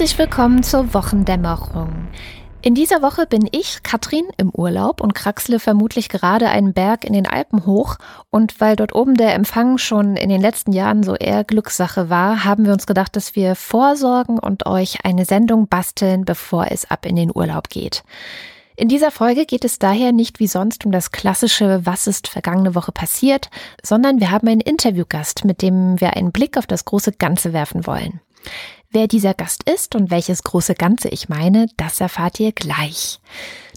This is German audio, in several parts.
Herzlich willkommen zur Wochendämmerung. In dieser Woche bin ich, Katrin, im Urlaub und kraxle vermutlich gerade einen Berg in den Alpen hoch. Und weil dort oben der Empfang schon in den letzten Jahren so eher Glückssache war, haben wir uns gedacht, dass wir vorsorgen und euch eine Sendung basteln, bevor es ab in den Urlaub geht. In dieser Folge geht es daher nicht wie sonst um das klassische Was ist vergangene Woche passiert, sondern wir haben einen Interviewgast, mit dem wir einen Blick auf das große Ganze werfen wollen. Wer dieser Gast ist und welches große Ganze ich meine, das erfahrt ihr gleich.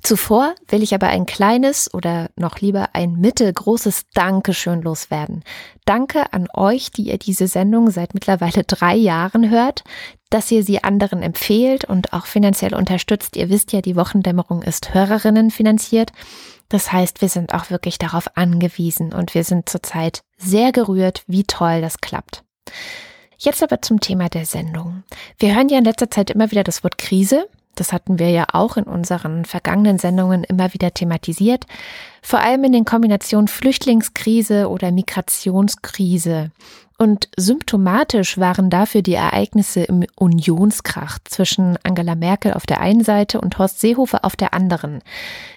Zuvor will ich aber ein kleines oder noch lieber ein mittelgroßes Dankeschön loswerden. Danke an euch, die ihr diese Sendung seit mittlerweile drei Jahren hört, dass ihr sie anderen empfehlt und auch finanziell unterstützt. Ihr wisst ja, die Wochendämmerung ist Hörerinnen finanziert. Das heißt, wir sind auch wirklich darauf angewiesen und wir sind zurzeit sehr gerührt, wie toll das klappt. Jetzt aber zum Thema der Sendung. Wir hören ja in letzter Zeit immer wieder das Wort Krise. Das hatten wir ja auch in unseren vergangenen Sendungen immer wieder thematisiert. Vor allem in den Kombinationen Flüchtlingskrise oder Migrationskrise. Und symptomatisch waren dafür die Ereignisse im Unionskrach zwischen Angela Merkel auf der einen Seite und Horst Seehofer auf der anderen.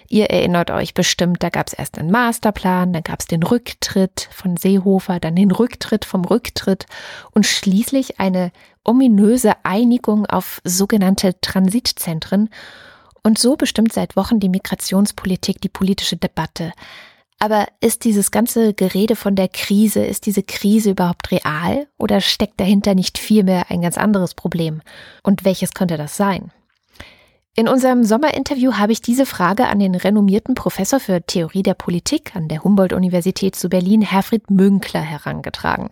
Ihr erinnert euch bestimmt, da gab es erst einen Masterplan, dann gab es den Rücktritt von Seehofer, dann den Rücktritt vom Rücktritt und schließlich eine ominöse Einigung auf sogenannte Transitzentren. Und so bestimmt seit Wochen die Migrationspolitik die politische Debatte. Aber ist dieses ganze Gerede von der Krise, ist diese Krise überhaupt real oder steckt dahinter nicht vielmehr ein ganz anderes Problem? Und welches könnte das sein? In unserem Sommerinterview habe ich diese Frage an den renommierten Professor für Theorie der Politik an der Humboldt-Universität zu Berlin, Herfried Münkler, herangetragen.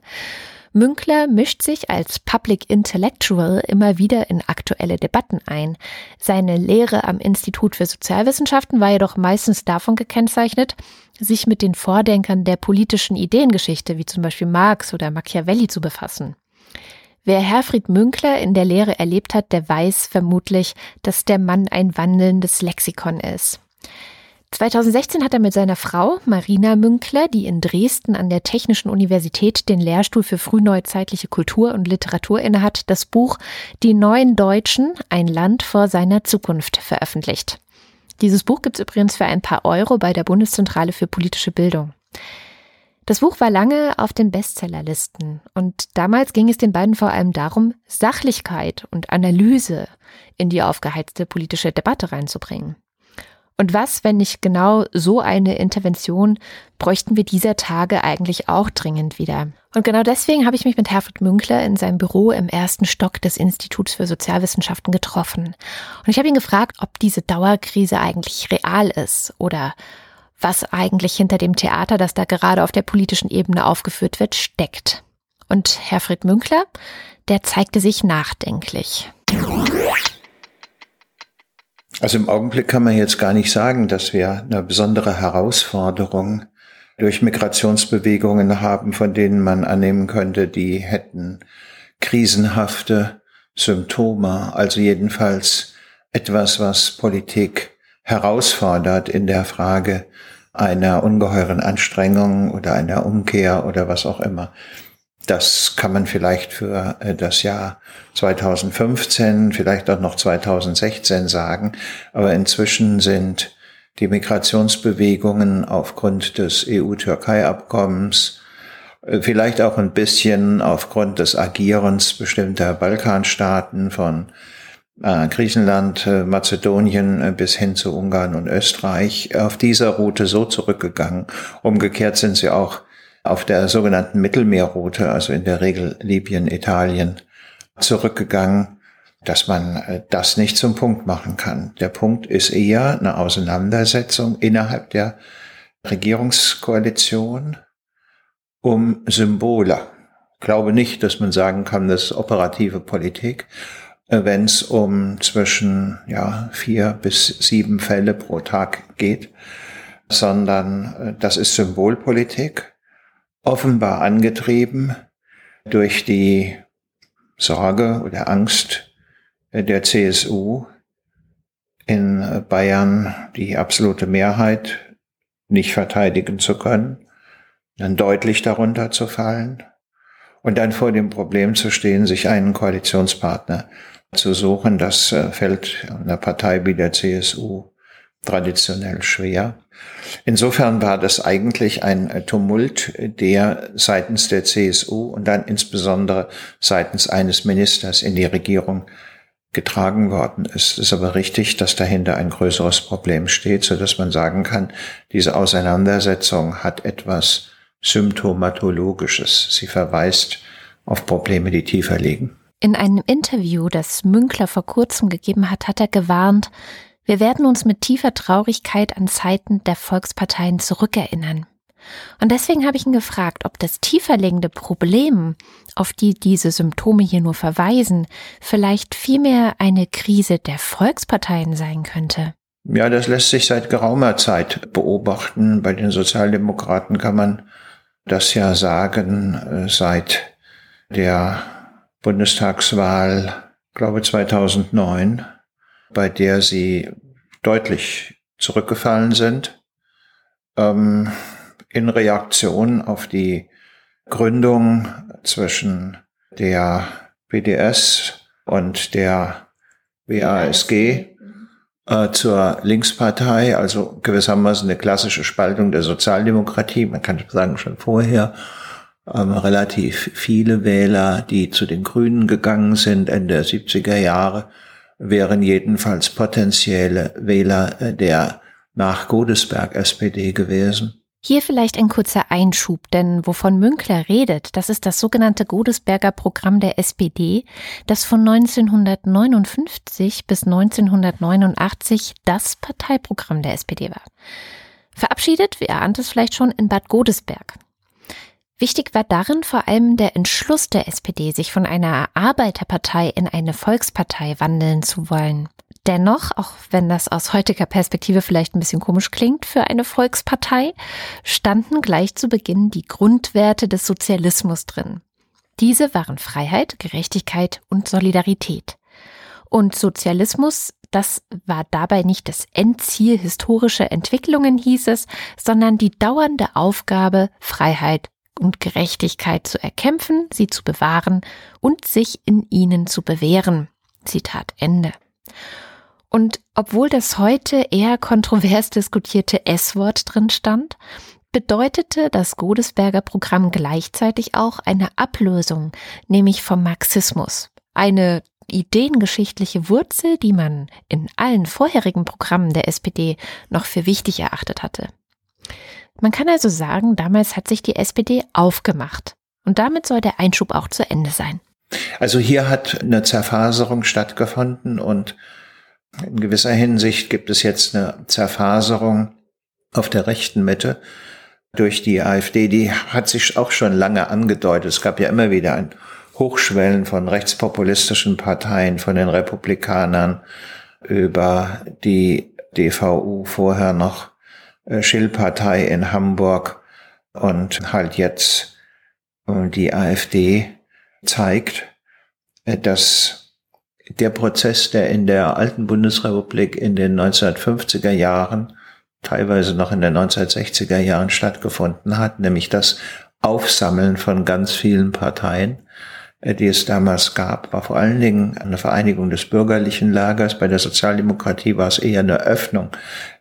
Münkler mischt sich als Public Intellectual immer wieder in aktuelle Debatten ein. Seine Lehre am Institut für Sozialwissenschaften war jedoch meistens davon gekennzeichnet, sich mit den Vordenkern der politischen Ideengeschichte, wie zum Beispiel Marx oder Machiavelli, zu befassen. Wer Herfried Münkler in der Lehre erlebt hat, der weiß vermutlich, dass der Mann ein wandelndes Lexikon ist. 2016 hat er mit seiner Frau Marina Münkler, die in Dresden an der Technischen Universität den Lehrstuhl für frühneuzeitliche Kultur und Literatur innehat, das Buch Die neuen Deutschen, ein Land vor seiner Zukunft veröffentlicht. Dieses Buch gibt es übrigens für ein paar Euro bei der Bundeszentrale für politische Bildung. Das Buch war lange auf den Bestsellerlisten und damals ging es den beiden vor allem darum, Sachlichkeit und Analyse in die aufgeheizte politische Debatte reinzubringen. Und was, wenn nicht genau so eine Intervention, bräuchten wir dieser Tage eigentlich auch dringend wieder. Und genau deswegen habe ich mich mit Herfried Münkler in seinem Büro im ersten Stock des Instituts für Sozialwissenschaften getroffen. Und ich habe ihn gefragt, ob diese Dauerkrise eigentlich real ist oder was eigentlich hinter dem Theater, das da gerade auf der politischen Ebene aufgeführt wird, steckt. Und Herfried Münkler, der zeigte sich nachdenklich. Also im Augenblick kann man jetzt gar nicht sagen, dass wir eine besondere Herausforderung durch Migrationsbewegungen haben, von denen man annehmen könnte, die hätten krisenhafte Symptome, also jedenfalls etwas, was Politik herausfordert in der Frage einer ungeheuren Anstrengung oder einer Umkehr oder was auch immer. Das kann man vielleicht für äh, das Jahr 2015, vielleicht auch noch 2016 sagen. Aber inzwischen sind die Migrationsbewegungen aufgrund des EU-Türkei-Abkommens, äh, vielleicht auch ein bisschen aufgrund des Agierens bestimmter Balkanstaaten von äh, Griechenland, Mazedonien bis hin zu Ungarn und Österreich auf dieser Route so zurückgegangen. Umgekehrt sind sie auch auf der sogenannten Mittelmeerroute, also in der Regel Libyen, Italien, zurückgegangen, dass man äh, das nicht zum Punkt machen kann. Der Punkt ist eher eine Auseinandersetzung innerhalb der Regierungskoalition um Symbole. Ich glaube nicht, dass man sagen kann, das ist operative Politik, äh, wenn es um zwischen ja, vier bis sieben Fälle pro Tag geht, sondern äh, das ist Symbolpolitik offenbar angetrieben durch die Sorge oder Angst der CSU in Bayern die absolute Mehrheit nicht verteidigen zu können, dann deutlich darunter zu fallen und dann vor dem Problem zu stehen, sich einen Koalitionspartner zu suchen. Das äh, fällt einer Partei wie der CSU traditionell schwer. Insofern war das eigentlich ein Tumult, der seitens der CSU und dann insbesondere seitens eines Ministers in die Regierung getragen worden ist. Es ist aber richtig, dass dahinter ein größeres Problem steht, so dass man sagen kann, diese Auseinandersetzung hat etwas symptomatologisches. Sie verweist auf Probleme, die tiefer liegen. In einem Interview, das Münkler vor kurzem gegeben hat, hat er gewarnt, wir werden uns mit tiefer Traurigkeit an Zeiten der Volksparteien zurückerinnern. Und deswegen habe ich ihn gefragt, ob das tieferliegende Problem, auf die diese Symptome hier nur verweisen, vielleicht vielmehr eine Krise der Volksparteien sein könnte. Ja, das lässt sich seit geraumer Zeit beobachten. Bei den Sozialdemokraten kann man das ja sagen, äh, seit der Bundestagswahl, glaube 2009 bei der sie deutlich zurückgefallen sind, ähm, in Reaktion auf die Gründung zwischen der BDS und der WASG äh, zur Linkspartei, also gewissermaßen eine klassische Spaltung der Sozialdemokratie, man kann sagen schon vorher, ähm, relativ viele Wähler, die zu den Grünen gegangen sind Ende der 70er Jahre, wären jedenfalls potenzielle Wähler äh, der nach Godesberg SPD gewesen. Hier vielleicht ein kurzer Einschub, denn wovon Münkler redet, das ist das sogenannte Godesberger Programm der SPD, das von 1959 bis 1989 das Parteiprogramm der SPD war. Verabschiedet, wie er ahnt es vielleicht schon, in Bad Godesberg. Wichtig war darin vor allem der Entschluss der SPD, sich von einer Arbeiterpartei in eine Volkspartei wandeln zu wollen. Dennoch, auch wenn das aus heutiger Perspektive vielleicht ein bisschen komisch klingt für eine Volkspartei, standen gleich zu Beginn die Grundwerte des Sozialismus drin. Diese waren Freiheit, Gerechtigkeit und Solidarität. Und Sozialismus, das war dabei nicht das Endziel historischer Entwicklungen, hieß es, sondern die dauernde Aufgabe, Freiheit und Gerechtigkeit zu erkämpfen, sie zu bewahren und sich in ihnen zu bewähren. Zitat Ende. Und obwohl das heute eher kontrovers diskutierte S-Wort drin stand, bedeutete das Godesberger Programm gleichzeitig auch eine Ablösung, nämlich vom Marxismus. Eine ideengeschichtliche Wurzel, die man in allen vorherigen Programmen der SPD noch für wichtig erachtet hatte. Man kann also sagen, damals hat sich die SPD aufgemacht. Und damit soll der Einschub auch zu Ende sein. Also hier hat eine Zerfaserung stattgefunden und in gewisser Hinsicht gibt es jetzt eine Zerfaserung auf der rechten Mitte durch die AfD. Die hat sich auch schon lange angedeutet. Es gab ja immer wieder ein Hochschwellen von rechtspopulistischen Parteien, von den Republikanern über die DVU vorher noch Schill-Partei in Hamburg und halt jetzt äh, die AfD zeigt, äh, dass der Prozess, der in der alten Bundesrepublik in den 1950er Jahren, teilweise noch in den 1960er Jahren stattgefunden hat, nämlich das Aufsammeln von ganz vielen Parteien, äh, die es damals gab, war vor allen Dingen eine Vereinigung des bürgerlichen Lagers. Bei der Sozialdemokratie war es eher eine Öffnung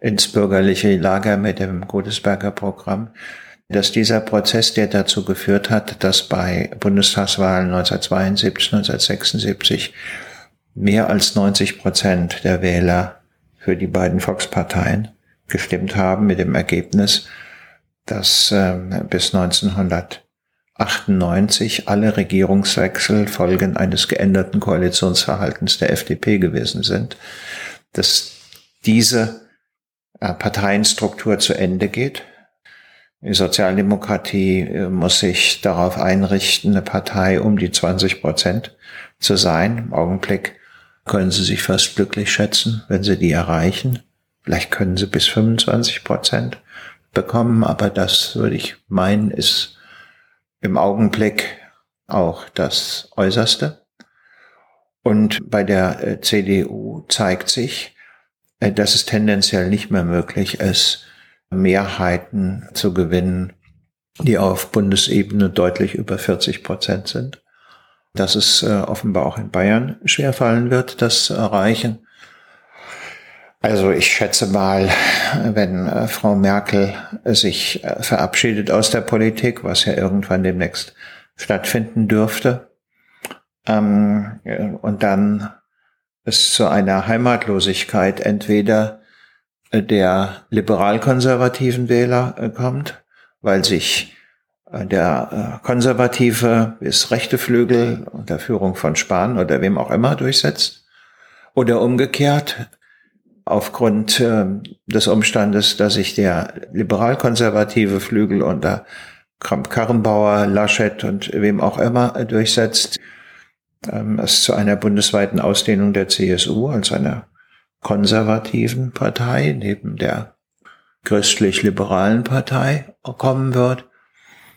ins bürgerliche Lager mit dem Godesberger Programm. Dass dieser Prozess, der dazu geführt hat, dass bei Bundestagswahlen 1972, 1976 mehr als 90 Prozent der Wähler für die beiden Volksparteien gestimmt haben, mit dem Ergebnis, dass äh, bis 1900 98 alle Regierungswechsel Folgen eines geänderten Koalitionsverhaltens der FDP gewesen sind, dass diese äh, Parteienstruktur zu Ende geht. Die Sozialdemokratie äh, muss sich darauf einrichten, eine Partei um die 20 Prozent zu sein. Im Augenblick können sie sich fast glücklich schätzen, wenn sie die erreichen. Vielleicht können sie bis 25 Prozent bekommen, aber das würde ich meinen, ist im Augenblick auch das Äußerste. Und bei der äh, CDU zeigt sich, äh, dass es tendenziell nicht mehr möglich ist, Mehrheiten zu gewinnen, die auf Bundesebene deutlich über 40 Prozent sind. dass es äh, offenbar auch in Bayern schwerfallen wird, das erreichen. Also ich schätze mal, wenn äh, Frau Merkel sich äh, verabschiedet aus der Politik, was ja irgendwann demnächst stattfinden dürfte, ähm, und dann es zu einer Heimatlosigkeit entweder der liberal-konservativen Wähler kommt, weil sich der äh, konservative bis rechte Flügel unter Führung von Spahn oder wem auch immer durchsetzt. Oder umgekehrt, aufgrund äh, des Umstandes, dass sich der liberal-konservative Flügel unter Kramp-Karrenbauer, Laschet und wem auch immer durchsetzt, ähm, es zu einer bundesweiten Ausdehnung der CSU als einer konservativen Partei neben der christlich-liberalen Partei kommen wird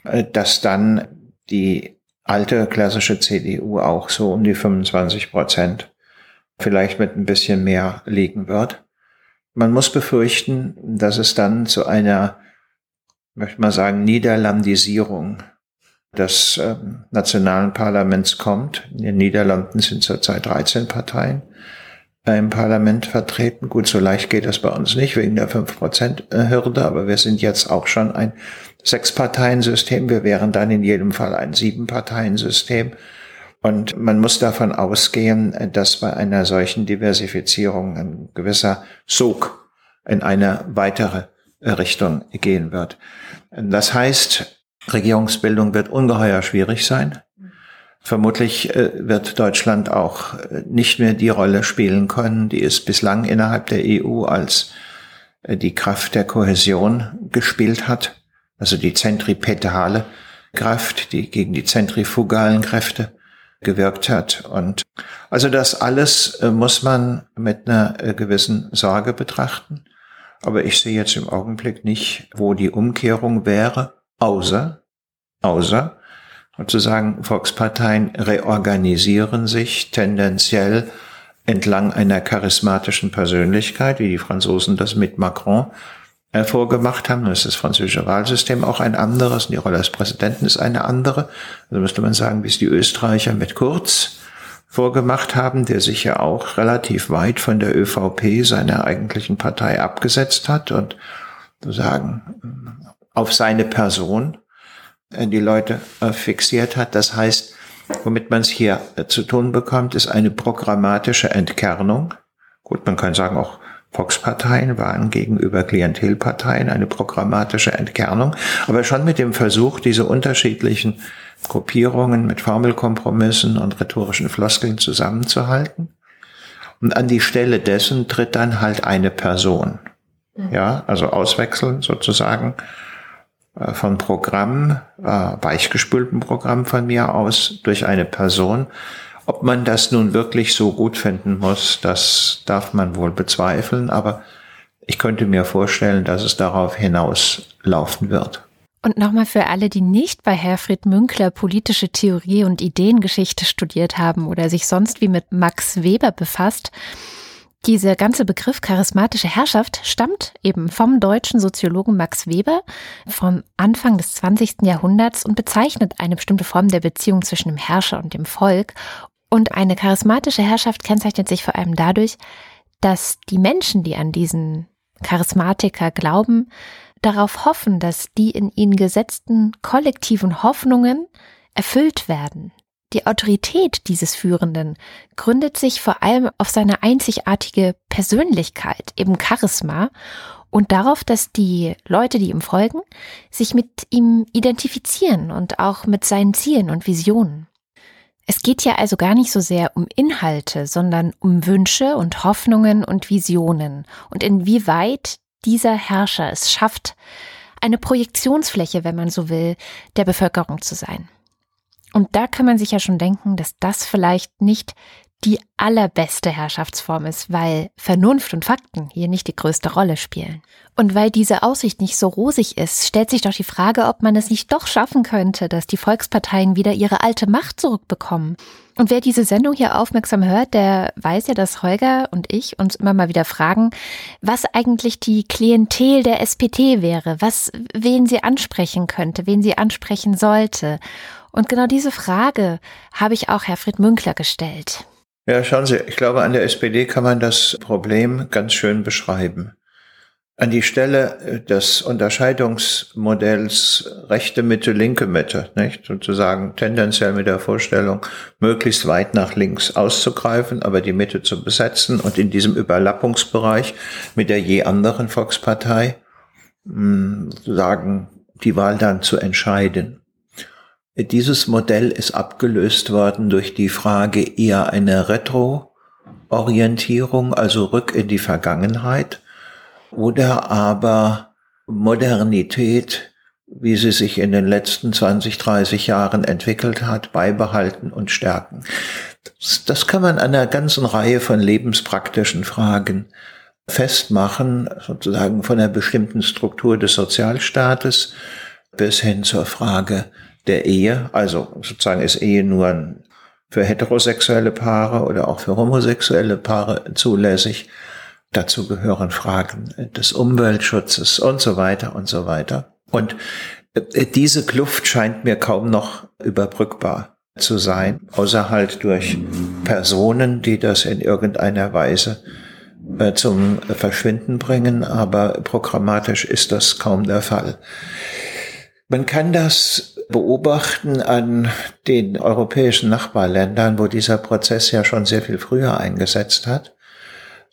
äh, dass dann die alte klassische CDU auch so um die 25 Prozent vielleicht mit ein bisschen mehr liegen wird. Man muss befürchten, dass es dann zu einer, möchte man sagen, Niederlandisierung des äh, nationalen Parlaments kommt. In den Niederlanden sind zurzeit 13 Parteien im Parlament vertreten. Gut, so leicht geht das bei uns nicht wegen der 5%-Hürde, aber wir sind jetzt auch schon ein Sechs-Parteien-System. Wir wären dann in jedem Fall ein Sieben-Parteien-System. Und man muss davon ausgehen, dass bei einer solchen Diversifizierung ein gewisser Sog in eine weitere Richtung gehen wird. Das heißt, Regierungsbildung wird ungeheuer schwierig sein. Vermutlich äh, wird Deutschland auch äh, nicht mehr die Rolle spielen können, die es bislang innerhalb der EU als äh, die Kraft der Kohäsion gespielt hat, also die zentripetale Kraft, die gegen die zentrifugalen Kräfte gewirkt hat. Und also das alles muss man mit einer gewissen Sorge betrachten. Aber ich sehe jetzt im Augenblick nicht, wo die Umkehrung wäre, außer, außer, und zu sagen, Volksparteien reorganisieren sich tendenziell entlang einer charismatischen Persönlichkeit, wie die Franzosen das mit Macron vorgemacht haben. Dann ist das französische Wahlsystem auch ein anderes die Rolle des Präsidenten ist eine andere. Also müsste man sagen, wie es die Österreicher mit Kurz vorgemacht haben, der sich ja auch relativ weit von der ÖVP, seiner eigentlichen Partei, abgesetzt hat und sozusagen auf seine Person äh, die Leute äh, fixiert hat. Das heißt, womit man es hier äh, zu tun bekommt, ist eine programmatische Entkernung. Gut, man kann sagen, auch Volksparteien waren gegenüber Klientelparteien eine programmatische Entkernung, aber schon mit dem Versuch, diese unterschiedlichen Gruppierungen mit Formelkompromissen und rhetorischen Floskeln zusammenzuhalten. Und an die Stelle dessen tritt dann halt eine Person. Mhm. Ja, also auswechseln sozusagen äh, von Programm, äh, weichgespülten Programm von mir aus durch eine Person. Ob man das nun wirklich so gut finden muss, das darf man wohl bezweifeln, aber ich könnte mir vorstellen, dass es darauf hinauslaufen wird. Und nochmal für alle, die nicht bei Herfried Münkler politische Theorie und Ideengeschichte studiert haben oder sich sonst wie mit Max Weber befasst, dieser ganze Begriff charismatische Herrschaft stammt eben vom deutschen Soziologen Max Weber vom Anfang des 20. Jahrhunderts und bezeichnet eine bestimmte Form der Beziehung zwischen dem Herrscher und dem Volk. Und eine charismatische Herrschaft kennzeichnet sich vor allem dadurch, dass die Menschen, die an diesen Charismatiker glauben, darauf hoffen, dass die in ihnen gesetzten kollektiven Hoffnungen erfüllt werden. Die Autorität dieses Führenden gründet sich vor allem auf seine einzigartige Persönlichkeit, eben Charisma, und darauf, dass die Leute, die ihm folgen, sich mit ihm identifizieren und auch mit seinen Zielen und Visionen. Es geht ja also gar nicht so sehr um Inhalte, sondern um Wünsche und Hoffnungen und Visionen und inwieweit dieser Herrscher es schafft, eine Projektionsfläche, wenn man so will, der Bevölkerung zu sein. Und da kann man sich ja schon denken, dass das vielleicht nicht die allerbeste Herrschaftsform ist, weil Vernunft und Fakten hier nicht die größte Rolle spielen. Und weil diese Aussicht nicht so rosig ist, stellt sich doch die Frage, ob man es nicht doch schaffen könnte, dass die Volksparteien wieder ihre alte Macht zurückbekommen. Und wer diese Sendung hier aufmerksam hört, der weiß ja, dass Holger und ich uns immer mal wieder fragen, was eigentlich die Klientel der SPT wäre, was, wen sie ansprechen könnte, wen sie ansprechen sollte. Und genau diese Frage habe ich auch Herfried Münkler gestellt. Ja, schauen Sie, ich glaube, an der SPD kann man das Problem ganz schön beschreiben. An die Stelle des Unterscheidungsmodells rechte Mitte, linke Mitte, nicht? Sozusagen tendenziell mit der Vorstellung, möglichst weit nach links auszugreifen, aber die Mitte zu besetzen und in diesem Überlappungsbereich mit der je anderen Volkspartei hm, sozusagen die Wahl dann zu entscheiden. Dieses Modell ist abgelöst worden durch die Frage eher eine Retro-Orientierung, also rück in die Vergangenheit, oder aber Modernität, wie sie sich in den letzten 20, 30 Jahren entwickelt hat, beibehalten und stärken. Das kann man an einer ganzen Reihe von lebenspraktischen Fragen festmachen, sozusagen von einer bestimmten Struktur des Sozialstaates bis hin zur Frage der Ehe. Also sozusagen ist Ehe nur für heterosexuelle Paare oder auch für homosexuelle Paare zulässig. Dazu gehören Fragen des Umweltschutzes und so weiter und so weiter. Und äh, diese Kluft scheint mir kaum noch überbrückbar zu sein, außer halt durch Personen, die das in irgendeiner Weise äh, zum Verschwinden bringen, aber programmatisch ist das kaum der Fall. Man kann das beobachten an den europäischen Nachbarländern, wo dieser Prozess ja schon sehr viel früher eingesetzt hat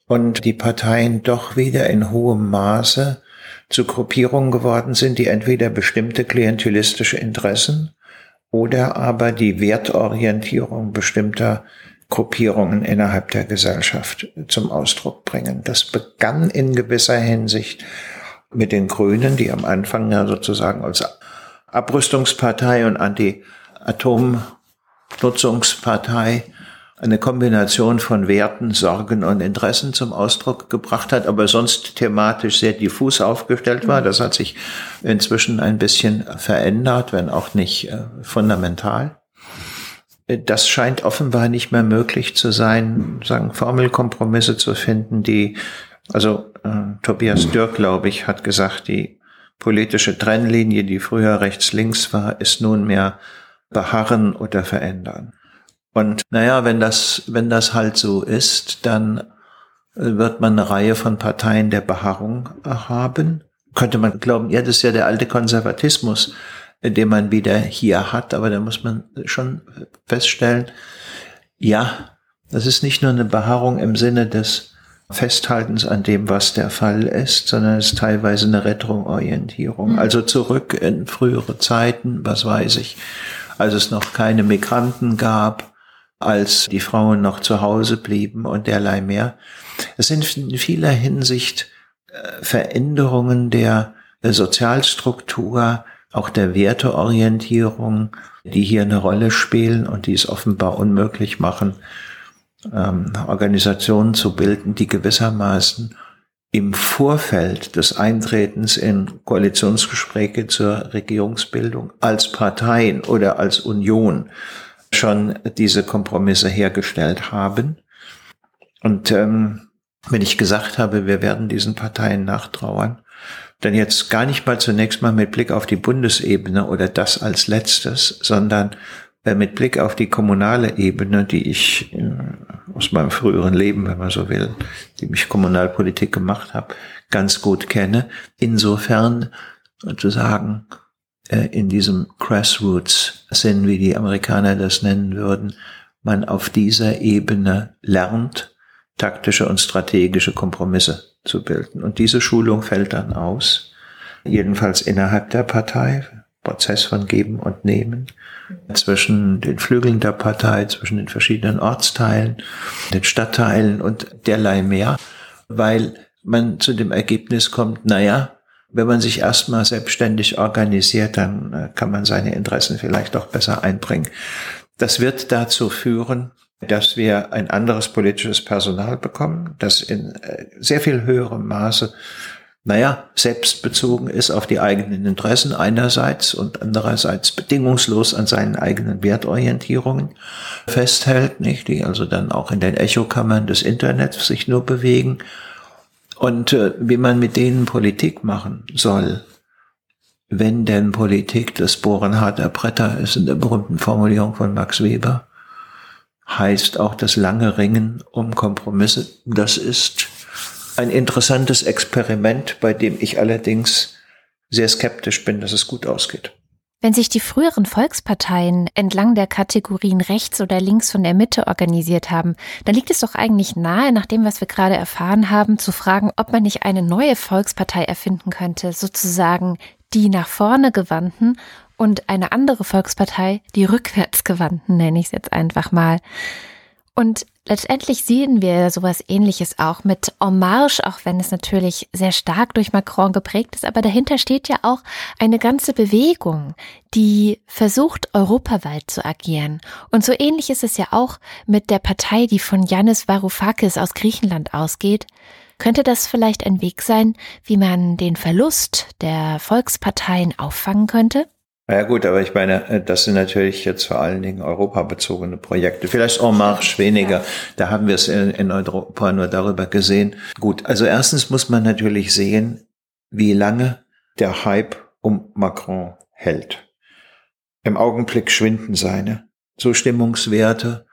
und die Parteien doch wieder in hohem Maße zu Gruppierungen geworden sind, die entweder bestimmte klientelistische Interessen oder aber die Wertorientierung bestimmter Gruppierungen innerhalb der Gesellschaft zum Ausdruck bringen. Das begann in gewisser Hinsicht mit den Grünen, die am Anfang ja sozusagen als Abrüstungspartei und Anti-Atomnutzungspartei eine Kombination von Werten, Sorgen und Interessen zum Ausdruck gebracht hat, aber sonst thematisch sehr diffus aufgestellt war. Das hat sich inzwischen ein bisschen verändert, wenn auch nicht äh, fundamental. Das scheint offenbar nicht mehr möglich zu sein, sagen Formelkompromisse zu finden, die, also äh, Tobias Dürr, glaube ich, hat gesagt, die politische Trennlinie, die früher rechts-links war, ist nunmehr beharren oder verändern. Und naja, wenn das, wenn das halt so ist, dann äh, wird man eine Reihe von Parteien der Beharrung haben. Könnte man glauben, ja, das ist ja der alte Konservatismus, äh, den man wieder hier hat, aber da muss man schon feststellen, ja, das ist nicht nur eine Beharrung im Sinne des Festhaltens an dem, was der Fall ist, sondern es ist teilweise eine Retroorientierung. Mhm. Also zurück in frühere Zeiten, was weiß ich, als es noch keine Migranten gab, als die Frauen noch zu Hause blieben und derlei mehr. Es sind in vieler Hinsicht äh, Veränderungen der Sozialstruktur, auch der Werteorientierung, die hier eine Rolle spielen und die es offenbar unmöglich machen, ähm, Organisationen zu bilden, die gewissermaßen im Vorfeld des Eintretens in Koalitionsgespräche zur Regierungsbildung als Parteien oder als Union schon diese Kompromisse hergestellt haben. Und ähm, wenn ich gesagt habe, wir werden diesen Parteien nachtrauern, dann jetzt gar nicht mal zunächst mal mit Blick auf die Bundesebene oder das als letztes, sondern mit Blick auf die kommunale Ebene, die ich äh, aus meinem früheren Leben, wenn man so will, die mich Kommunalpolitik gemacht habe, ganz gut kenne. Insofern sozusagen äh, in diesem Grassroots-Sinn, wie die Amerikaner das nennen würden, man auf dieser Ebene lernt, taktische und strategische Kompromisse zu bilden. Und diese Schulung fällt dann aus, jedenfalls innerhalb der Partei, Prozess von Geben und Nehmen zwischen den Flügeln der Partei, zwischen den verschiedenen Ortsteilen, den Stadtteilen und derlei mehr, weil man zu dem Ergebnis kommt, naja, wenn man sich erstmal selbstständig organisiert, dann äh, kann man seine Interessen vielleicht auch besser einbringen. Das wird dazu führen, dass wir ein anderes politisches Personal bekommen, das in äh, sehr viel höherem Maße naja, selbstbezogen ist auf die eigenen Interessen einerseits und andererseits bedingungslos an seinen eigenen Wertorientierungen festhält, nicht, die also dann auch in den Echokammern des Internets sich nur bewegen und äh, wie man mit denen Politik machen soll, wenn denn Politik das Bohren harter Bretter ist in der berühmten Formulierung von Max Weber, heißt auch das lange Ringen um Kompromisse. Das ist ein interessantes Experiment, bei dem ich allerdings sehr skeptisch bin, dass es gut ausgeht. Wenn sich die früheren Volksparteien entlang der Kategorien rechts oder links von der Mitte organisiert haben, dann liegt es doch eigentlich nahe, nach dem, was wir gerade erfahren haben, zu fragen, ob man nicht eine neue Volkspartei erfinden könnte, sozusagen die nach vorne gewandten und eine andere Volkspartei, die rückwärtsgewandten, nenne ich es jetzt einfach mal. Und letztendlich sehen wir sowas ähnliches auch mit En Marche, auch wenn es natürlich sehr stark durch Macron geprägt ist, aber dahinter steht ja auch eine ganze Bewegung, die versucht, europaweit zu agieren. Und so ähnlich ist es ja auch mit der Partei, die von Yannis Varoufakis aus Griechenland ausgeht. Könnte das vielleicht ein Weg sein, wie man den Verlust der Volksparteien auffangen könnte? Ja gut, aber ich meine, äh, das sind natürlich jetzt vor allen Dingen europabezogene Projekte. Vielleicht En Marche weniger. Ja. Da haben wir es in, Europa nur darüber gesehen. Gut, also erstens muss man natürlich sehen, wie lange der Hype um Macron hält. Im Augenblick schwinden seine Zustimmungswerte.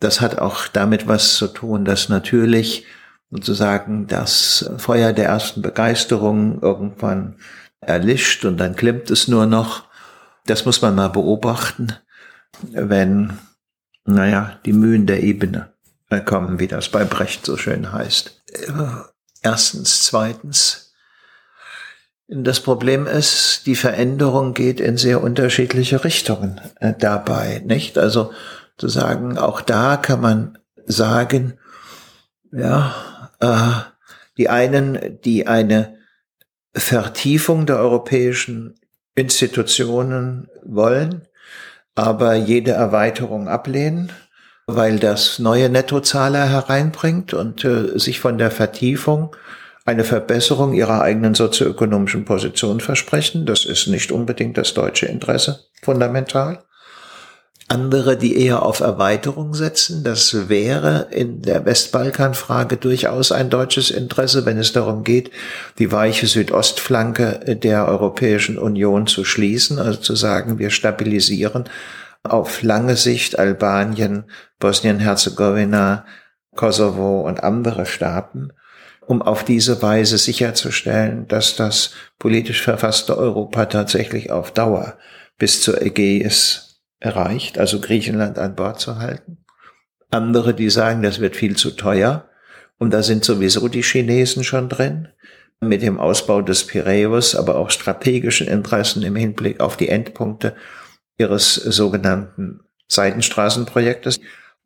Das hat auch damit was zu tun, dass natürlich sozusagen das Feuer der ersten Begeisterung irgendwann erlischt und dann klimmt es nur noch das muss man mal beobachten, wenn, naja, die Mühen der Ebene kommen, wie das bei Brecht so schön heißt. Erstens. Zweitens. Das Problem ist, die Veränderung geht in sehr unterschiedliche Richtungen äh, dabei, nicht? Also zu sagen, auch da kann man sagen, ja, äh, die einen, die eine Vertiefung der europäischen Institutionen wollen, aber jede Erweiterung ablehnen, weil das neue Nettozahler hereinbringt und äh, sich von der Vertiefung eine Verbesserung ihrer eigenen sozioökonomischen Position versprechen. Das ist nicht unbedingt das deutsche Interesse fundamental andere, die eher auf Erweiterung setzen. Das wäre in der Westbalkanfrage durchaus ein deutsches Interesse, wenn es darum geht, die weiche Südostflanke der Europäischen Union zu schließen, also zu sagen, wir stabilisieren auf lange Sicht Albanien, Bosnien-Herzegowina, Kosovo und andere Staaten, um auf diese Weise sicherzustellen, dass das politisch verfasste Europa tatsächlich auf Dauer bis zur Ägäis erreicht, also Griechenland an Bord zu halten. Andere, die sagen, das wird viel zu teuer. Und da sind sowieso die Chinesen schon drin. Mit dem Ausbau des Piräus, aber auch strategischen Interessen im Hinblick auf die Endpunkte ihres sogenannten Seitenstraßenprojektes.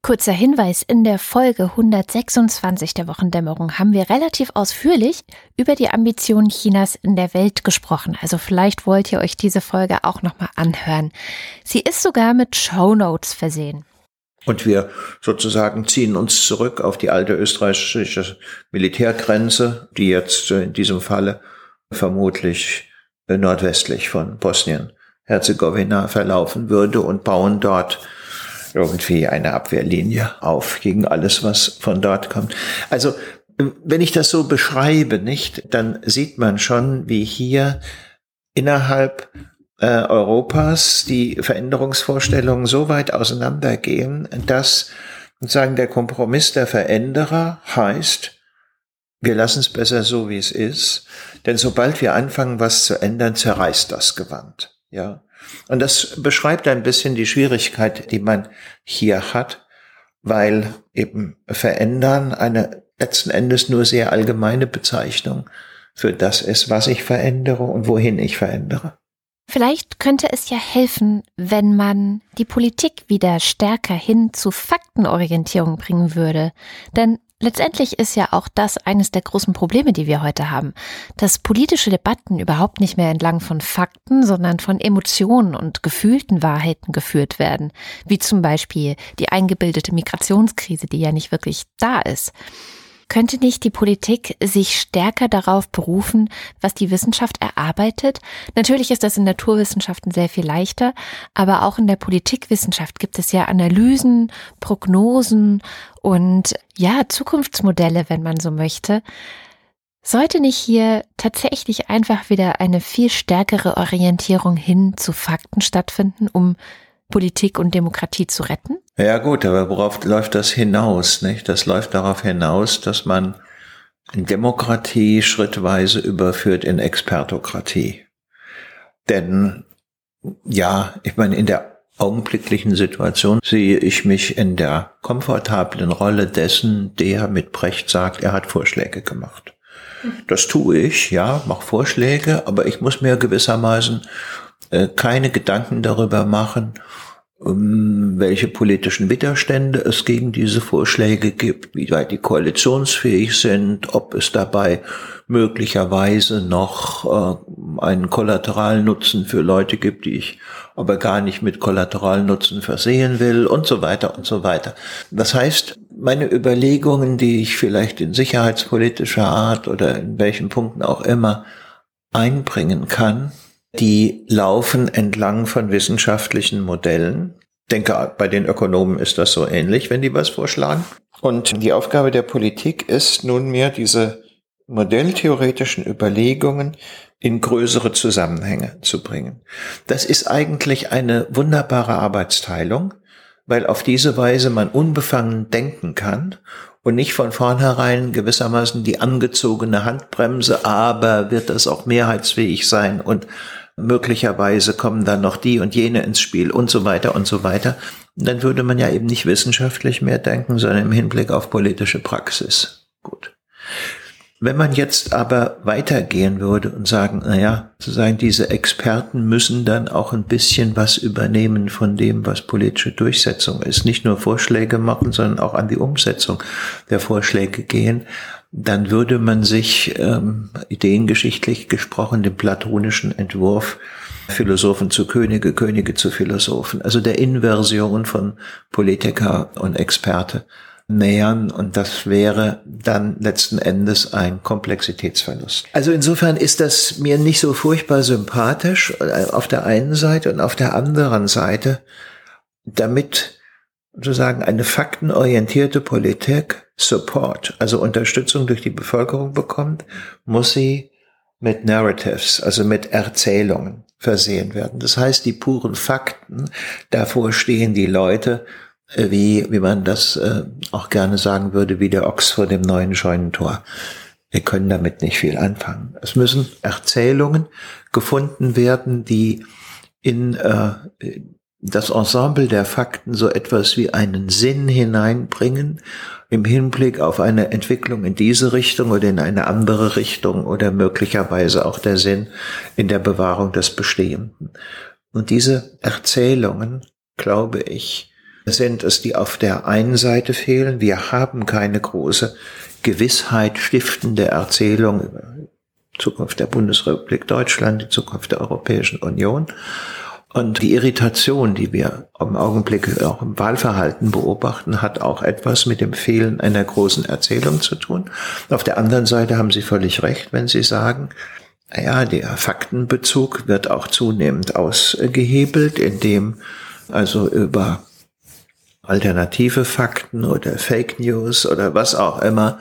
Kurzer Hinweis, in der Folge 126 der Wochendämmerung haben wir relativ ausführlich über die Ambitionen Chinas in der Welt gesprochen. Also vielleicht wollt ihr euch diese Folge auch nochmal anhören. Sie ist sogar mit Show Notes versehen. Und wir sozusagen ziehen uns zurück auf die alte österreichische Militärgrenze, die jetzt in diesem Falle vermutlich nordwestlich von Bosnien-Herzegowina verlaufen würde und bauen dort irgendwie eine Abwehrlinie auf gegen alles, was von dort kommt. Also, wenn ich das so beschreibe, nicht, dann sieht man schon, wie hier innerhalb äh, Europas die Veränderungsvorstellungen so weit auseinandergehen, dass sozusagen der Kompromiss der Veränderer heißt, wir lassen es besser so, wie es ist, denn sobald wir anfangen, was zu ändern, zerreißt das Gewand. Ja, und das beschreibt ein bisschen die Schwierigkeit, die man hier hat, weil eben verändern eine letzten Endes nur sehr allgemeine Bezeichnung für das ist, was ich verändere und wohin ich verändere. Vielleicht könnte es ja helfen, wenn man die Politik wieder stärker hin zu Faktenorientierung bringen würde. Denn Letztendlich ist ja auch das eines der großen Probleme, die wir heute haben, dass politische Debatten überhaupt nicht mehr entlang von Fakten, sondern von Emotionen und gefühlten Wahrheiten geführt werden, wie zum Beispiel die eingebildete Migrationskrise, die ja nicht wirklich da ist. Könnte nicht die Politik sich stärker darauf berufen, was die Wissenschaft erarbeitet? Natürlich ist das in Naturwissenschaften sehr viel leichter, aber auch in der Politikwissenschaft gibt es ja Analysen, Prognosen und ja, Zukunftsmodelle, wenn man so möchte. Sollte nicht hier tatsächlich einfach wieder eine viel stärkere Orientierung hin zu Fakten stattfinden, um Politik und Demokratie zu retten? Ja gut, aber worauf läuft das hinaus? Nicht? Das läuft darauf hinaus, dass man Demokratie schrittweise überführt in Expertokratie. Denn ja, ich meine, in der augenblicklichen Situation sehe ich mich in der komfortablen Rolle dessen, der mit Brecht sagt, er hat Vorschläge gemacht. Das tue ich, ja, mache Vorschläge, aber ich muss mir gewissermaßen äh, keine Gedanken darüber machen, welche politischen Widerstände es gegen diese Vorschläge gibt, wie weit die koalitionsfähig sind, ob es dabei möglicherweise noch äh, einen Kollateralnutzen für Leute gibt, die ich aber gar nicht mit Kollateralnutzen versehen will und so weiter und so weiter. Das heißt, meine Überlegungen, die ich vielleicht in sicherheitspolitischer Art oder in welchen Punkten auch immer einbringen kann, die laufen entlang von wissenschaftlichen Modellen. Ich denke, bei den Ökonomen ist das so ähnlich, wenn die was vorschlagen. Und die Aufgabe der Politik ist nunmehr, diese modelltheoretischen Überlegungen in größere Zusammenhänge zu bringen. Das ist eigentlich eine wunderbare Arbeitsteilung, weil auf diese Weise man unbefangen denken kann und nicht von vornherein gewissermaßen die angezogene Handbremse, aber wird das auch mehrheitsfähig sein und möglicherweise kommen dann noch die und jene ins Spiel und so weiter und so weiter. dann würde man ja eben nicht wissenschaftlich mehr denken, sondern im Hinblick auf politische Praxis. Gut. Wenn man jetzt aber weitergehen würde und sagen, naja, zu sagen, diese Experten müssen dann auch ein bisschen was übernehmen von dem, was politische Durchsetzung ist. Nicht nur Vorschläge machen, sondern auch an die Umsetzung der Vorschläge gehen, dann würde man sich ähm, ideengeschichtlich gesprochen dem platonischen Entwurf Philosophen zu Könige, Könige zu Philosophen, also der Inversion von Politiker und Experte nähern und das wäre dann letzten Endes ein Komplexitätsverlust. Also insofern ist das mir nicht so furchtbar sympathisch äh, auf der einen Seite und auf der anderen Seite, damit sozusagen eine faktenorientierte Politik Support, also Unterstützung durch die Bevölkerung bekommt, muss sie mit Narratives, also mit Erzählungen versehen werden. Das heißt, die puren Fakten, davor stehen die Leute, äh, wie, wie man das äh, auch gerne sagen würde, wie der Ochs vor dem neuen Scheunentor. Wir können damit nicht viel anfangen. Es müssen Erzählungen gefunden werden, die in äh, das Ensemble der Fakten so etwas wie einen Sinn hineinbringen im Hinblick auf eine Entwicklung in diese Richtung oder in eine andere Richtung oder möglicherweise auch der Sinn in der Bewahrung des Bestehenden. Und diese Erzählungen, glaube ich, sind es, die auf der einen Seite fehlen. Wir haben keine große Gewissheit stiftende Erzählung über die Zukunft der Bundesrepublik Deutschland, die Zukunft der Europäischen Union. Und die Irritation, die wir im Augenblick auch im Wahlverhalten beobachten, hat auch etwas mit dem Fehlen einer großen Erzählung zu tun. Auf der anderen Seite haben Sie völlig recht, wenn Sie sagen, ja, der Faktenbezug wird auch zunehmend ausgehebelt, indem also über alternative Fakten oder Fake News oder was auch immer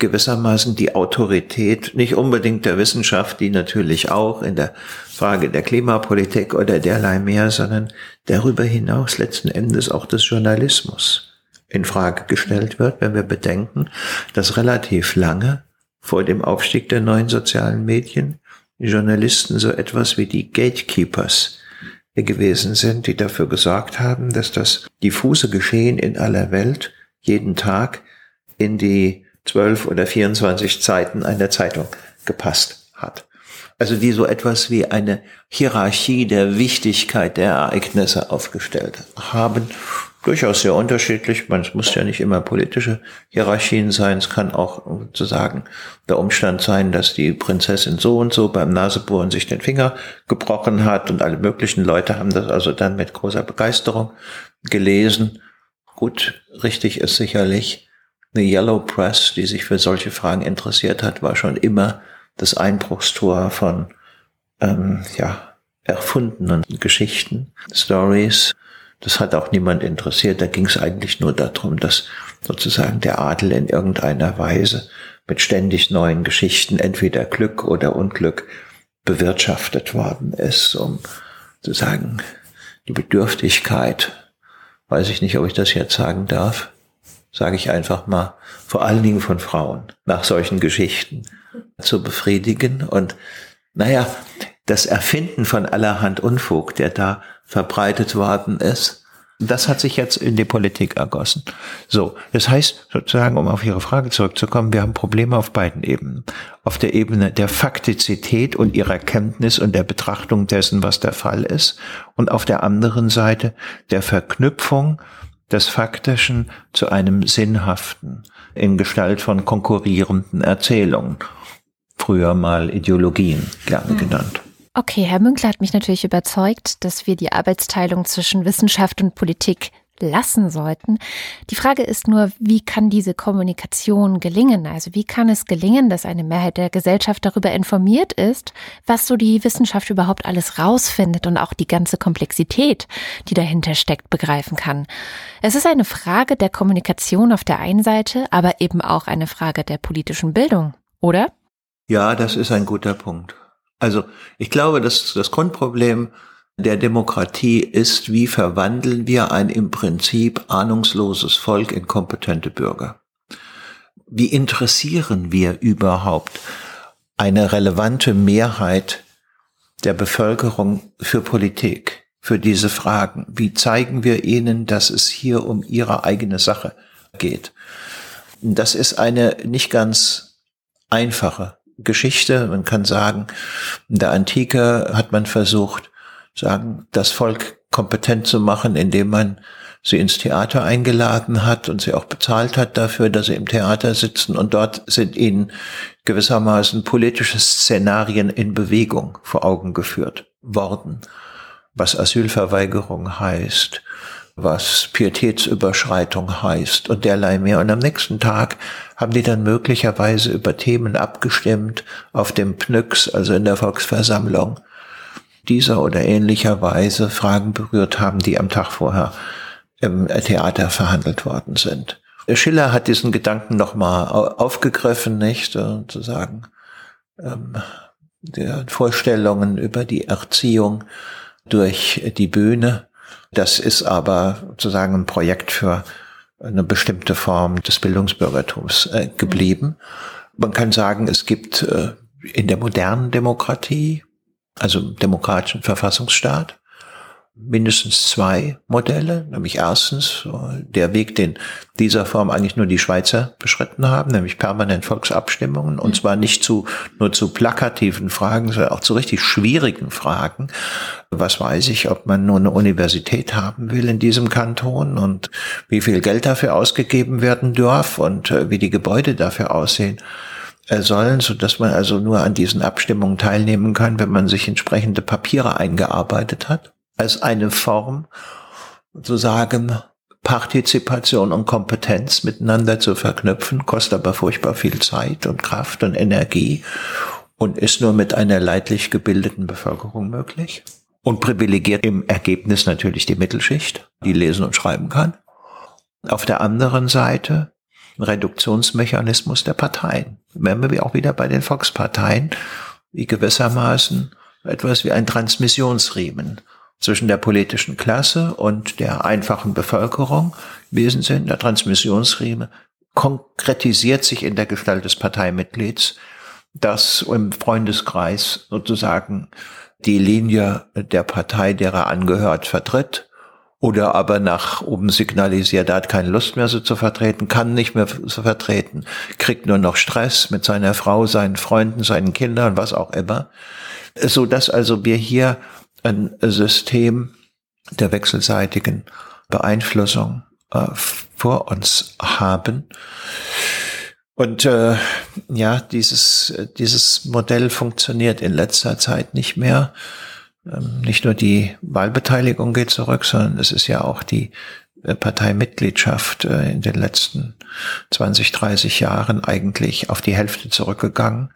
gewissermaßen die Autorität nicht unbedingt der Wissenschaft, die natürlich auch in der Frage der Klimapolitik oder derlei mehr, sondern darüber hinaus letzten Endes auch des Journalismus in Frage gestellt wird, wenn wir bedenken, dass relativ lange vor dem Aufstieg der neuen sozialen Medien die Journalisten so etwas wie die Gatekeepers gewesen sind, die dafür gesorgt haben, dass das diffuse Geschehen in aller Welt jeden Tag in die 12 oder 24 Zeiten einer Zeitung gepasst hat. Also die so etwas wie eine Hierarchie der Wichtigkeit der Ereignisse aufgestellt haben. Durchaus sehr unterschiedlich. Man, es muss ja nicht immer politische Hierarchien sein. Es kann auch sozusagen der Umstand sein, dass die Prinzessin so und so beim Nasebohren sich den Finger gebrochen hat und alle möglichen Leute haben das also dann mit großer Begeisterung gelesen. Gut, richtig ist sicherlich, The Yellow Press, die sich für solche Fragen interessiert hat, war schon immer das Einbruchstor von ähm, ja, erfundenen Geschichten, Stories. Das hat auch niemand interessiert. Da ging es eigentlich nur darum, dass sozusagen der Adel in irgendeiner Weise mit ständig neuen Geschichten, entweder Glück oder Unglück, bewirtschaftet worden ist, um zu sagen, die Bedürftigkeit, weiß ich nicht, ob ich das jetzt sagen darf, sage ich einfach mal, vor allen Dingen von Frauen, nach solchen Geschichten zu befriedigen. Und naja, das Erfinden von allerhand Unfug, der da verbreitet worden ist, das hat sich jetzt in die Politik ergossen. So, das heißt sozusagen, um auf Ihre Frage zurückzukommen, wir haben Probleme auf beiden Ebenen. Auf der Ebene der Faktizität und ihrer Kenntnis und der Betrachtung dessen, was der Fall ist, und auf der anderen Seite der Verknüpfung des Faktischen zu einem Sinnhaften in Gestalt von konkurrierenden Erzählungen. Früher mal Ideologien gerne mhm. genannt. Okay, Herr Münkler hat mich natürlich überzeugt, dass wir die Arbeitsteilung zwischen Wissenschaft und Politik lassen sollten. Die Frage ist nur, wie kann diese Kommunikation gelingen? Also wie kann es gelingen, dass eine Mehrheit der Gesellschaft darüber informiert ist, was so die Wissenschaft überhaupt alles rausfindet und auch die ganze Komplexität, die dahinter steckt, begreifen kann? Es ist eine Frage der Kommunikation auf der einen Seite, aber eben auch eine Frage der politischen Bildung, oder? Ja, das ist ein guter Punkt. Also ich glaube, dass das Grundproblem der Demokratie ist, wie verwandeln wir ein im Prinzip ahnungsloses Volk in kompetente Bürger? Wie interessieren wir überhaupt eine relevante Mehrheit der Bevölkerung für Politik, für diese Fragen? Wie zeigen wir ihnen, dass es hier um ihre eigene Sache geht? Das ist eine nicht ganz einfache Geschichte. Man kann sagen, in der Antike hat man versucht, sagen, das Volk kompetent zu machen, indem man sie ins Theater eingeladen hat und sie auch bezahlt hat dafür, dass sie im Theater sitzen und dort sind ihnen gewissermaßen politische Szenarien in Bewegung vor Augen geführt worden, was Asylverweigerung heißt, was Pietätsüberschreitung heißt und derlei mehr. Und am nächsten Tag haben die dann möglicherweise über Themen abgestimmt auf dem PNÜX, also in der Volksversammlung, dieser oder ähnlicher Weise Fragen berührt haben, die am Tag vorher im Theater verhandelt worden sind. Schiller hat diesen Gedanken nochmal aufgegriffen, nicht, zu sagen, ähm, der Vorstellungen über die Erziehung durch die Bühne das ist aber sozusagen ein Projekt für eine bestimmte Form des Bildungsbürgertums äh, geblieben. Man kann sagen, es gibt äh, in der modernen Demokratie, also demokratischen Verfassungsstaat, mindestens zwei Modelle, nämlich erstens der Weg, den dieser Form eigentlich nur die Schweizer beschritten haben, nämlich permanent Volksabstimmungen und zwar nicht zu nur zu plakativen Fragen, sondern auch zu richtig schwierigen Fragen. Was weiß ich, ob man nur eine Universität haben will in diesem Kanton und wie viel Geld dafür ausgegeben werden darf und äh, wie die Gebäude dafür aussehen äh, sollen, so dass man also nur an diesen Abstimmungen teilnehmen kann, wenn man sich entsprechende Papiere eingearbeitet hat als eine Form, sozusagen Partizipation und Kompetenz miteinander zu verknüpfen, kostet aber furchtbar viel Zeit und Kraft und Energie und ist nur mit einer leidlich gebildeten Bevölkerung möglich. Und privilegiert im Ergebnis natürlich die Mittelschicht, die lesen und schreiben kann. Auf der anderen Seite ein Reduktionsmechanismus der Parteien. Wenn wir auch wieder bei den Volksparteien, wie gewissermaßen etwas wie ein Transmissionsriemen zwischen der politischen Klasse und der einfachen Bevölkerung gewesen sind. Der Transmissionsriemen konkretisiert sich in der Gestalt des Parteimitglieds, das im Freundeskreis sozusagen die Linie der Partei, der er angehört, vertritt oder aber nach oben signalisiert, er hat keine Lust mehr so zu vertreten, kann nicht mehr so vertreten, kriegt nur noch Stress mit seiner Frau, seinen Freunden, seinen Kindern, was auch immer, so dass also wir hier ein System der wechselseitigen Beeinflussung äh, vor uns haben. Und äh, ja, dieses, dieses Modell funktioniert in letzter Zeit nicht mehr. Ähm, nicht nur die Wahlbeteiligung geht zurück, sondern es ist ja auch die äh, Parteimitgliedschaft äh, in den letzten 20, 30 Jahren eigentlich auf die Hälfte zurückgegangen.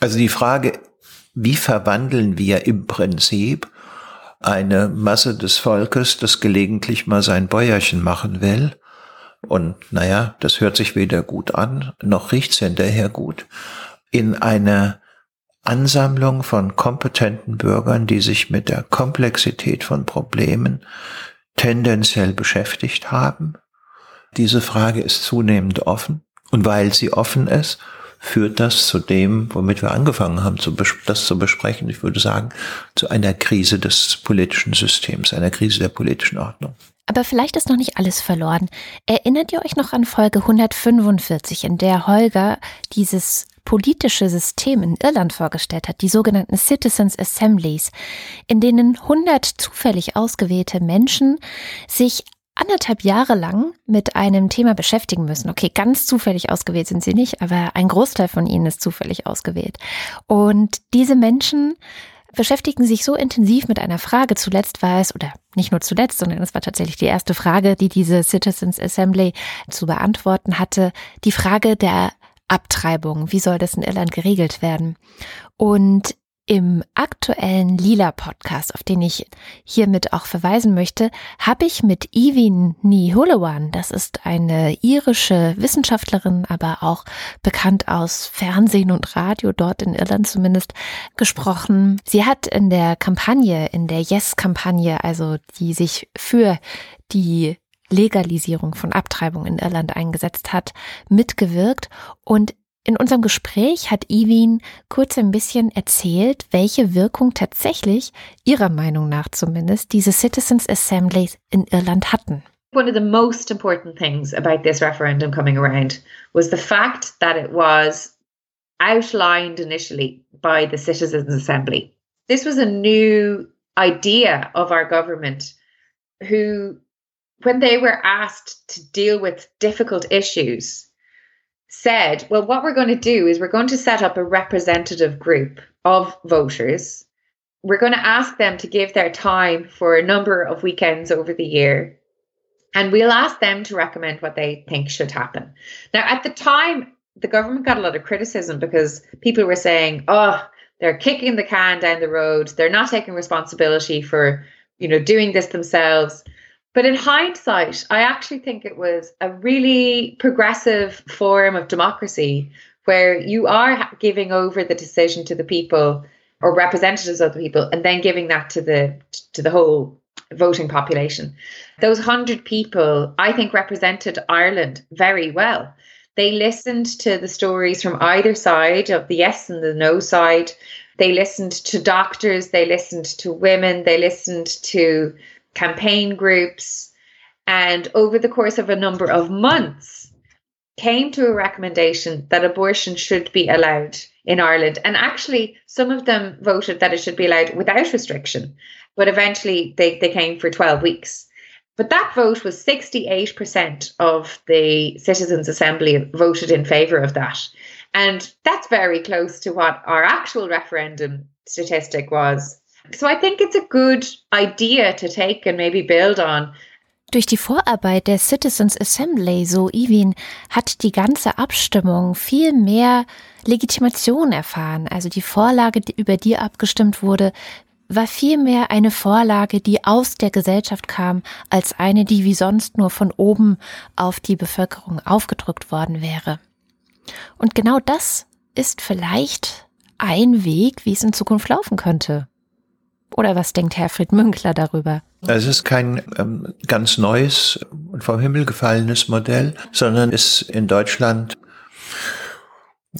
Also die Frage wie verwandeln wir im Prinzip eine Masse des Volkes, das gelegentlich mal sein Bäuerchen machen will, und naja, das hört sich weder gut an, noch riecht's hinterher gut, in eine Ansammlung von kompetenten Bürgern, die sich mit der Komplexität von Problemen tendenziell beschäftigt haben. Diese Frage ist zunehmend offen. Und weil sie offen ist, führt das zu dem, womit wir angefangen haben, das zu besprechen. Ich würde sagen, zu einer Krise des politischen Systems, einer Krise der politischen Ordnung. Aber vielleicht ist noch nicht alles verloren. Erinnert ihr euch noch an Folge 145, in der Holger dieses politische System in Irland vorgestellt hat, die sogenannten Citizens Assemblies, in denen 100 zufällig ausgewählte Menschen sich anderthalb Jahre lang mit einem Thema beschäftigen müssen. Okay, ganz zufällig ausgewählt sind sie nicht, aber ein Großteil von ihnen ist zufällig ausgewählt. Und diese Menschen beschäftigen sich so intensiv mit einer Frage. Zuletzt war es, oder nicht nur zuletzt, sondern es war tatsächlich die erste Frage, die diese Citizens Assembly zu beantworten hatte, die Frage der Abtreibung. Wie soll das in Irland geregelt werden? Und im aktuellen Lila-Podcast, auf den ich hiermit auch verweisen möchte, habe ich mit Evin Nihulawan, das ist eine irische Wissenschaftlerin, aber auch bekannt aus Fernsehen und Radio, dort in Irland zumindest, gesprochen. Sie hat in der Kampagne, in der Yes-Kampagne, also die sich für die Legalisierung von Abtreibung in Irland eingesetzt hat, mitgewirkt und in unserem Gespräch hat Iwin kurz ein bisschen erzählt, welche Wirkung tatsächlich ihrer Meinung nach zumindest diese Citizens Assemblies in Irland hatten. One of the most important things about this referendum coming around was the fact that it was outlined initially by the Citizens Assembly. This was a new idea of our government who when they were asked to deal with difficult issues said, well, what we're going to do is we're going to set up a representative group of voters. We're going to ask them to give their time for a number of weekends over the year. And we'll ask them to recommend what they think should happen. Now, at the time, the government got a lot of criticism because people were saying, oh, they're kicking the can down the road. They're not taking responsibility for, you know, doing this themselves. But in hindsight, I actually think it was a really progressive form of democracy where you are giving over the decision to the people or representatives of the people and then giving that to the to the whole voting population. Those 100 people I think represented Ireland very well. They listened to the stories from either side of the yes and the no side. They listened to doctors, they listened to women, they listened to campaign groups, and over the course of a number of months, came to a recommendation that abortion should be allowed in Ireland. And actually, some of them voted that it should be allowed without restriction, but eventually they, they came for 12 weeks. But that vote was 68% of the Citizens' Assembly voted in favour of that. And that's very close to what our actual referendum statistic was. So I think it's a good idea to take and maybe build on. Durch die Vorarbeit der Citizens Assembly, so Iwin, hat die ganze Abstimmung viel mehr Legitimation erfahren. Also die Vorlage, über die abgestimmt wurde, war vielmehr eine Vorlage, die aus der Gesellschaft kam, als eine, die wie sonst nur von oben auf die Bevölkerung aufgedrückt worden wäre. Und genau das ist vielleicht ein Weg, wie es in Zukunft laufen könnte. Oder was denkt Herfried Münkler darüber? Es ist kein ähm, ganz neues und vom Himmel gefallenes Modell, sondern ist in Deutschland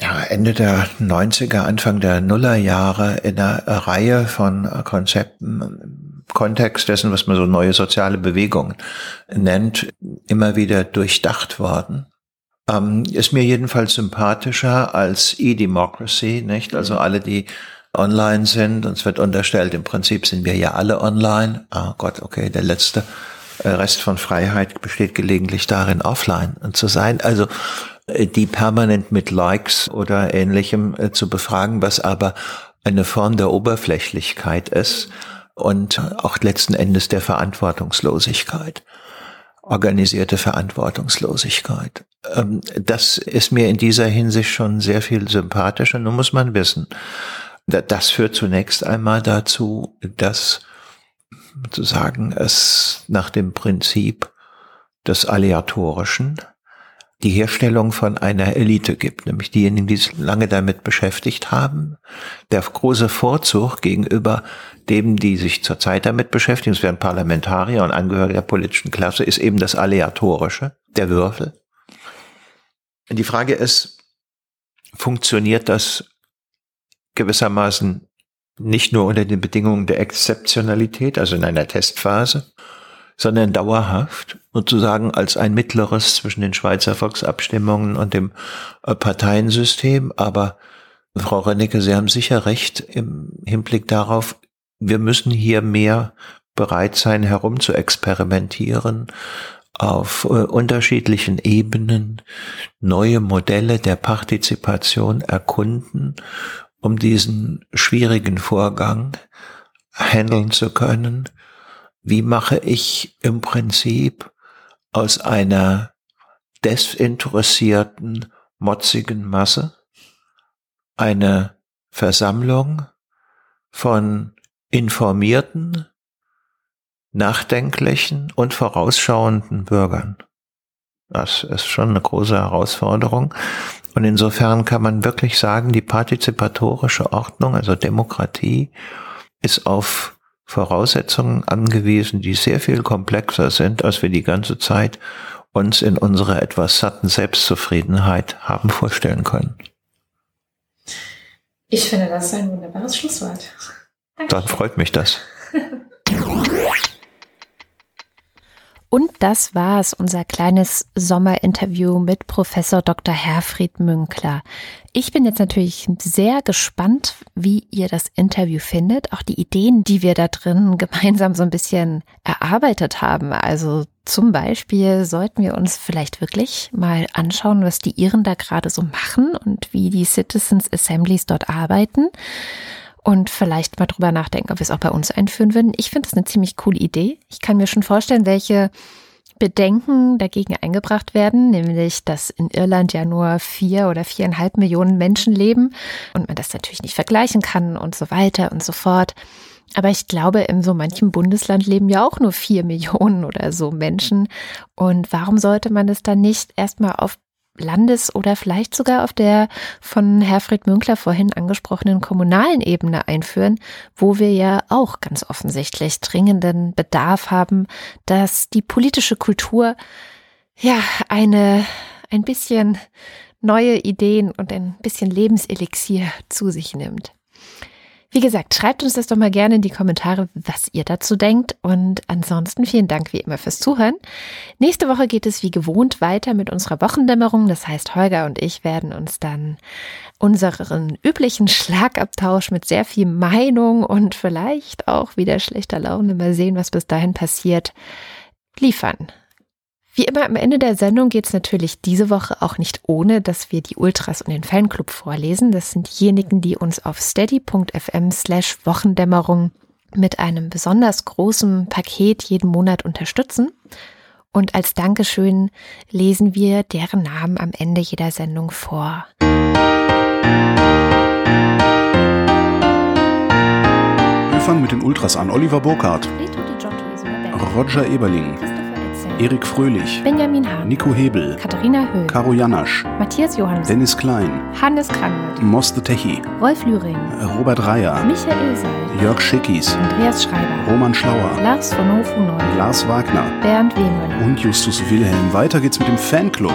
ja, Ende der 90er, Anfang der Nullerjahre in einer Reihe von Konzepten im Kontext dessen, was man so neue soziale Bewegungen nennt, immer wieder durchdacht worden. Ähm, ist mir jedenfalls sympathischer als E-Democracy, nicht? Also alle, die online sind. Uns wird unterstellt, im Prinzip sind wir ja alle online. Ah Gott, okay, der letzte äh, Rest von Freiheit besteht gelegentlich darin, offline zu sein. Also äh, die permanent mit Likes oder ähnlichem äh, zu befragen, was aber eine Form der Oberflächlichkeit ist und auch letzten Endes der Verantwortungslosigkeit organisierte Verantwortungslosigkeit. Ähm, das ist mir in dieser Hinsicht schon sehr viel sympathischer. Nun muss man wissen, das führt zunächst einmal dazu, dass sozusagen es nach dem Prinzip des Aleatorischen die Herstellung von einer Elite gibt, nämlich diejenigen, die sich lange damit beschäftigt haben. Der große Vorzug gegenüber dem, die sich zurzeit damit beschäftigen, es werden Parlamentarier und Angehörige der politischen Klasse, ist eben das Aleatorische, der Würfel. Die Frage ist, funktioniert das gewissermaßen nicht nur unter den Bedingungen der Exzeptionalität, also in einer Testphase, sondern dauerhaft sozusagen als ein mittleres zwischen den Schweizer Volksabstimmungen und dem äh, Parteiensystem. Aber Frau Rennecke, Sie haben sicher recht im Hinblick darauf, wir müssen hier mehr bereit sein, herum zu experimentieren, auf äh, unterschiedlichen Ebenen neue Modelle der Partizipation erkunden, um diesen schwierigen Vorgang handeln zu können wie mache ich im Prinzip aus einer desinteressierten, motzigen Masse eine Versammlung von informierten, nachdenklichen und vorausschauenden Bürgern. Das ist schon eine große Herausforderung. Und insofern kann man wirklich sagen, die partizipatorische Ordnung, also Demokratie, ist auf Voraussetzungen angewiesen, die sehr viel komplexer sind, als wir die ganze Zeit uns in unserer etwas satten Selbstzufriedenheit haben vorstellen können. Ich finde das ein wunderbares Schlusswort. Danke. Dann freut mich das. Und das war es, unser kleines Sommerinterview mit Professor Dr. Herfried Münkler. Ich bin jetzt natürlich sehr gespannt, wie ihr das Interview findet, auch die Ideen, die wir da drin gemeinsam so ein bisschen erarbeitet haben. Also zum Beispiel sollten wir uns vielleicht wirklich mal anschauen, was die Iren da gerade so machen und wie die Citizens Assemblies dort arbeiten und vielleicht mal drüber nachdenken, ob wir es auch bei uns einführen würden. Ich finde das eine ziemlich coole Idee. Ich kann mir schon vorstellen, welche Bedenken dagegen eingebracht werden, nämlich, dass in Irland ja nur vier oder viereinhalb Millionen Menschen leben und man das natürlich nicht vergleichen kann und so weiter und so fort. Aber ich glaube, in so manchem Bundesland leben ja auch nur vier Millionen oder so Menschen. Und warum sollte man das dann nicht erstmal auf Landes- oder vielleicht sogar auf der von Herfried Münkler vorhin angesprochenen kommunalen Ebene einführen, wo wir ja auch ganz offensichtlich dringenden Bedarf haben, dass die politische Kultur ja eine ein bisschen neue Ideen und ein bisschen Lebenselixier zu sich nimmt. Wie gesagt, schreibt uns das doch mal gerne in die Kommentare, was ihr dazu denkt. Und ansonsten vielen Dank wie immer fürs Zuhören. Nächste Woche geht es wie gewohnt weiter mit unserer Wochendämmerung. Das heißt, Holger und ich werden uns dann unseren üblichen Schlagabtausch mit sehr viel Meinung und vielleicht auch wieder schlechter Laune mal sehen, was bis dahin passiert, liefern. Wie immer am Ende der Sendung geht es natürlich diese Woche auch nicht ohne, dass wir die Ultras und den Fanclub vorlesen. Das sind diejenigen, die uns auf steady.fm slash Wochendämmerung mit einem besonders großen Paket jeden Monat unterstützen. Und als Dankeschön lesen wir deren Namen am Ende jeder Sendung vor. Wir fangen mit den Ultras an. Oliver Burkhardt, Roger Eberling, Erik Fröhlich, Benjamin Hahn, Nico Hebel, Katharina Höhl, Caro Janasch, Matthias Johannes, Dennis Klein, Hannes Kranwald, Moste Techi, Rolf Lühring, Robert Reyer, Michael Seil, Jörg Schickis, Andreas Schreiber, Roman Schlauer, Lars von Hofunoy, Lars Wagner Bernd Wehmüller und Justus Wilhelm. Weiter geht's mit dem Fanclub.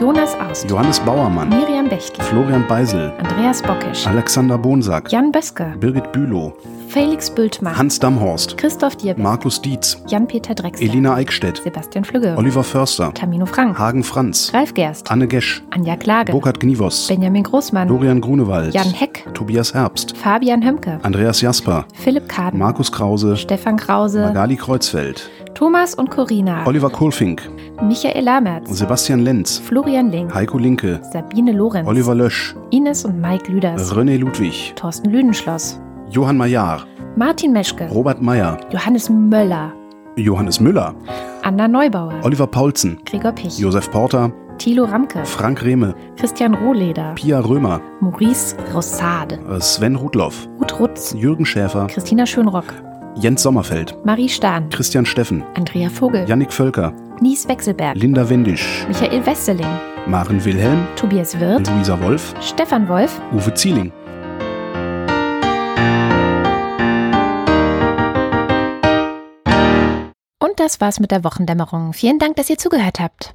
Jonas Aust, Johannes Bauermann, Miriam Bechtle, Florian Beisel, Andreas Bockisch, Alexander Bonsack, Jan Böske, Birgit Bülow, Felix Bültmann, Hans Damhorst, Christoph Dierbeck, Markus Dietz, Jan-Peter Drexler, Elina Eickstedt, Sebastian Flügge, Oliver Förster, Tamino Frank, Hagen Franz, Ralf Gerst, Anne Gesch, Anja Klage, Burkhard Gnivos, Benjamin Großmann, Dorian Grunewald, Jan Heck, Tobias Herbst, Fabian Hömke, Andreas Jasper, Philipp Kaden, Markus Krause, Stefan Krause, Magali Kreuzfeld, Thomas und Corina, Oliver Kohlfink, Michael Lamertz, Sebastian Lenz, Florian Link, Heiko Linke, Sabine Lorenz, Oliver Lösch, Ines und Mike Lüders, René Ludwig, Thorsten Lüdenschloss, Johann Majar, Martin Meschke, Robert Meyer, Johannes Möller, Johannes Müller, Anna Neubauer, Oliver Paulsen, Gregor Pich, Josef Porter, Thilo Ramke, Frank Rehme, Christian Rohleder, Pia Römer, Maurice Rossade, Sven Rudloff, Ruth Rutz, Jürgen Schäfer, Christina Schönrock, Jens Sommerfeld, Marie Stahn, Christian Steffen, Andrea Vogel, Jannik Völker, Nies Wechselberg, Linda Wendisch, Michael Wesseling, Maren Wilhelm, Tobias Wirth, Luisa Wolf, Stefan Wolf, Uwe Zieling. Und das war's mit der Wochendämmerung. Vielen Dank, dass ihr zugehört habt.